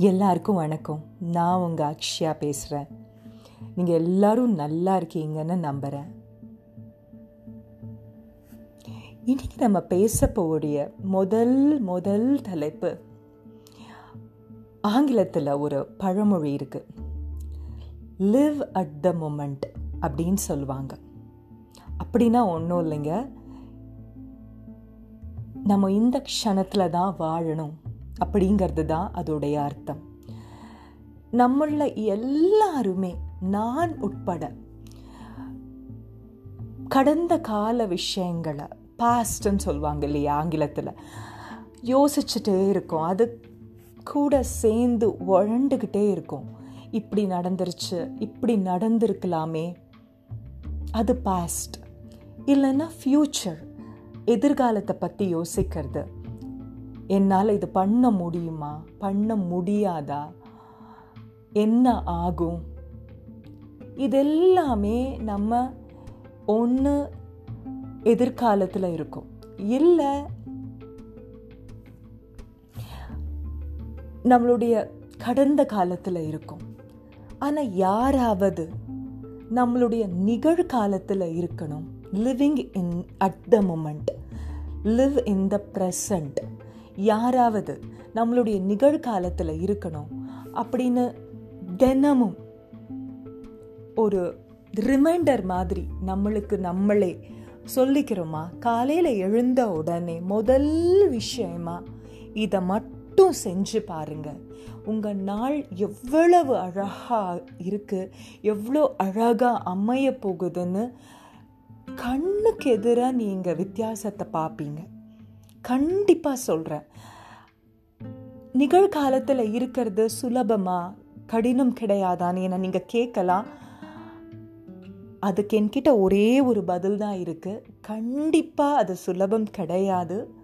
எல்லாருக்கும் வணக்கம். நான் உங்கள் அக்ஷயா பேசுகிறேன் நீங்கள் எல்லாரும் நல்லா இருக்கீங்கன்னு நம்புகிறேன் இன்றைக்கி நம்ம பேச போகிற முதல் முதல் தலைப்பு ஆங்கிலத்தில் ஒரு பழமொழி இருக்குது லிவ் அட் த மொமெண்ட் அப்படின்னு சொல்லுவாங்க. அப்படின்னா ஒன்றும் இல்லைங்க. நம்ம இந்த க்ஷணத்தில் தான் வாழணும். அப்படிங்கிறது தான் அதோடைய அர்த்தம். நம்மள எல்லாருமே நான் உட்பட கடந்த கால விஷயங்களை பாஸ்ட்ன்னு சொல்லுவாங்க இல்லையா ஆங்கிலத்தில் யோசிச்சுட்டே இருக்கும். அது கூட சேர்ந்து உழண்டுக்கிட்டே இருக்கும். இப்படி நடந்துருச்சு இப்படி நடந்திருக்கலாமே. அது பாஸ்ட் இல்லைன்னா ஃப்யூச்சர் எதிர்காலத்தை பற்றி யோசிக்கிறது. என்னால் இது பண்ண முடியுமா? பண்ண முடியாதா? என்ன ஆகும்? இதெல்லாமே நம்ம ஒன்று எதிர்காலத்தில் இருக்கும். இல்லை நம்மளுடைய கடந்த காலத்தில் இருக்கும். ஆனால் யாராவது நம்மளுடைய நிகழ்காலத்தில் இருக்கணும். Living in at the moment live in the present யாராவது நம்மளுடைய நிகழ்காலத்தில் இருக்கணும் அப்படின்னு தினமும் ஒரு ரிமைண்டர் மாதிரி நம்மளுக்கு நம்மளே சொல்லிக்கிறோமா? காலையில் எழுந்த உடனே முதல் விஷயமா இதை மட்டும் செஞ்சு பாருங்கள் உங்கள் நாள் எவ்வளவு அழகாக இருக்குது எவ்வளோ அழகாக அமைய போகுதுன்னு கண்ணுக்கு எதிராக நீங்கள் வித்தியாசத்தை பார்ப்பீங்க கண்டிப்பாக சொல்கிறேன் நிகழ்காலத்தில் இருக்கிறது சுலபமாக கடினம் கிடையாதான்னு என நீங்கள் கேட்கலாம். அதுக்கு என்கிட்ட ஒரே ஒரு பதில் தான் இருக்குது கண்டிப்பாக அது சுலபம் கிடையாது.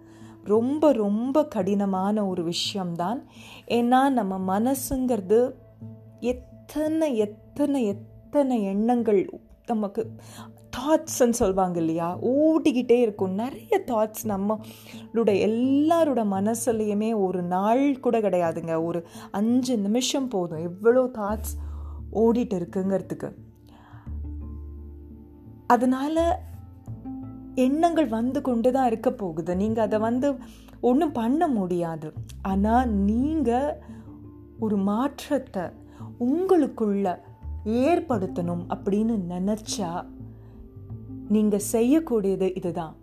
ரொம்ப ரொம்ப கடினமான ஒரு விஷயம்தான். ஏன்னா நம்ம மனசுங்கிறது எத்தனை எத்தனை எத்தனை எண்ணங்கள் நமக்கு தாட்ஸ்ன்னு சொல்லுவாங்க இல்லையா? ஓடிக்கிட்டே இருக்கும். நிறைய தாட்ஸ் நம்மளோட எல்லாரோட மனசுலையுமே ஒரு நாள் கூட கிடையாதுங்க. ஒரு அஞ்சு நிமிஷம் போதும். எவ்வளோ தாட்ஸ் ஓடிட்டு இருக்குங்கிறதுக்கு. அதனால எண்ணங்கள் வந்து கொண்டு தான் இருக்க போகுது. நீங்கள் அதை வந்து ஒன்றும் பண்ண முடியாது. ஆனால் நீங்கள் ஒரு மாற்றத்தை உங்களுக்குள்ள ஏற்படுத்தணும் அப்படின்னு நினச்சா நீங்கள் செய்யக்கூடியது இதுதான்.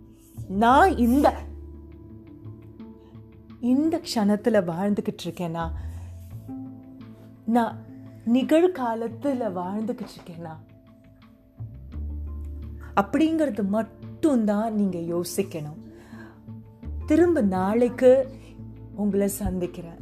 நான் இந்த இந்த க்ஷணத்தில் வாழ்ந்துக்கிட்டு இருக்கேனா நான் நிகழ்காலத்தில் வாழ்ந்துக்கிட்டு இருக்கேனா அப்படிங்கிறது மட்டும்தான் நீங்கள் யோசிக்கணும். திரும்ப நாளைக்கு உங்களை சந்திக்கிறேன்.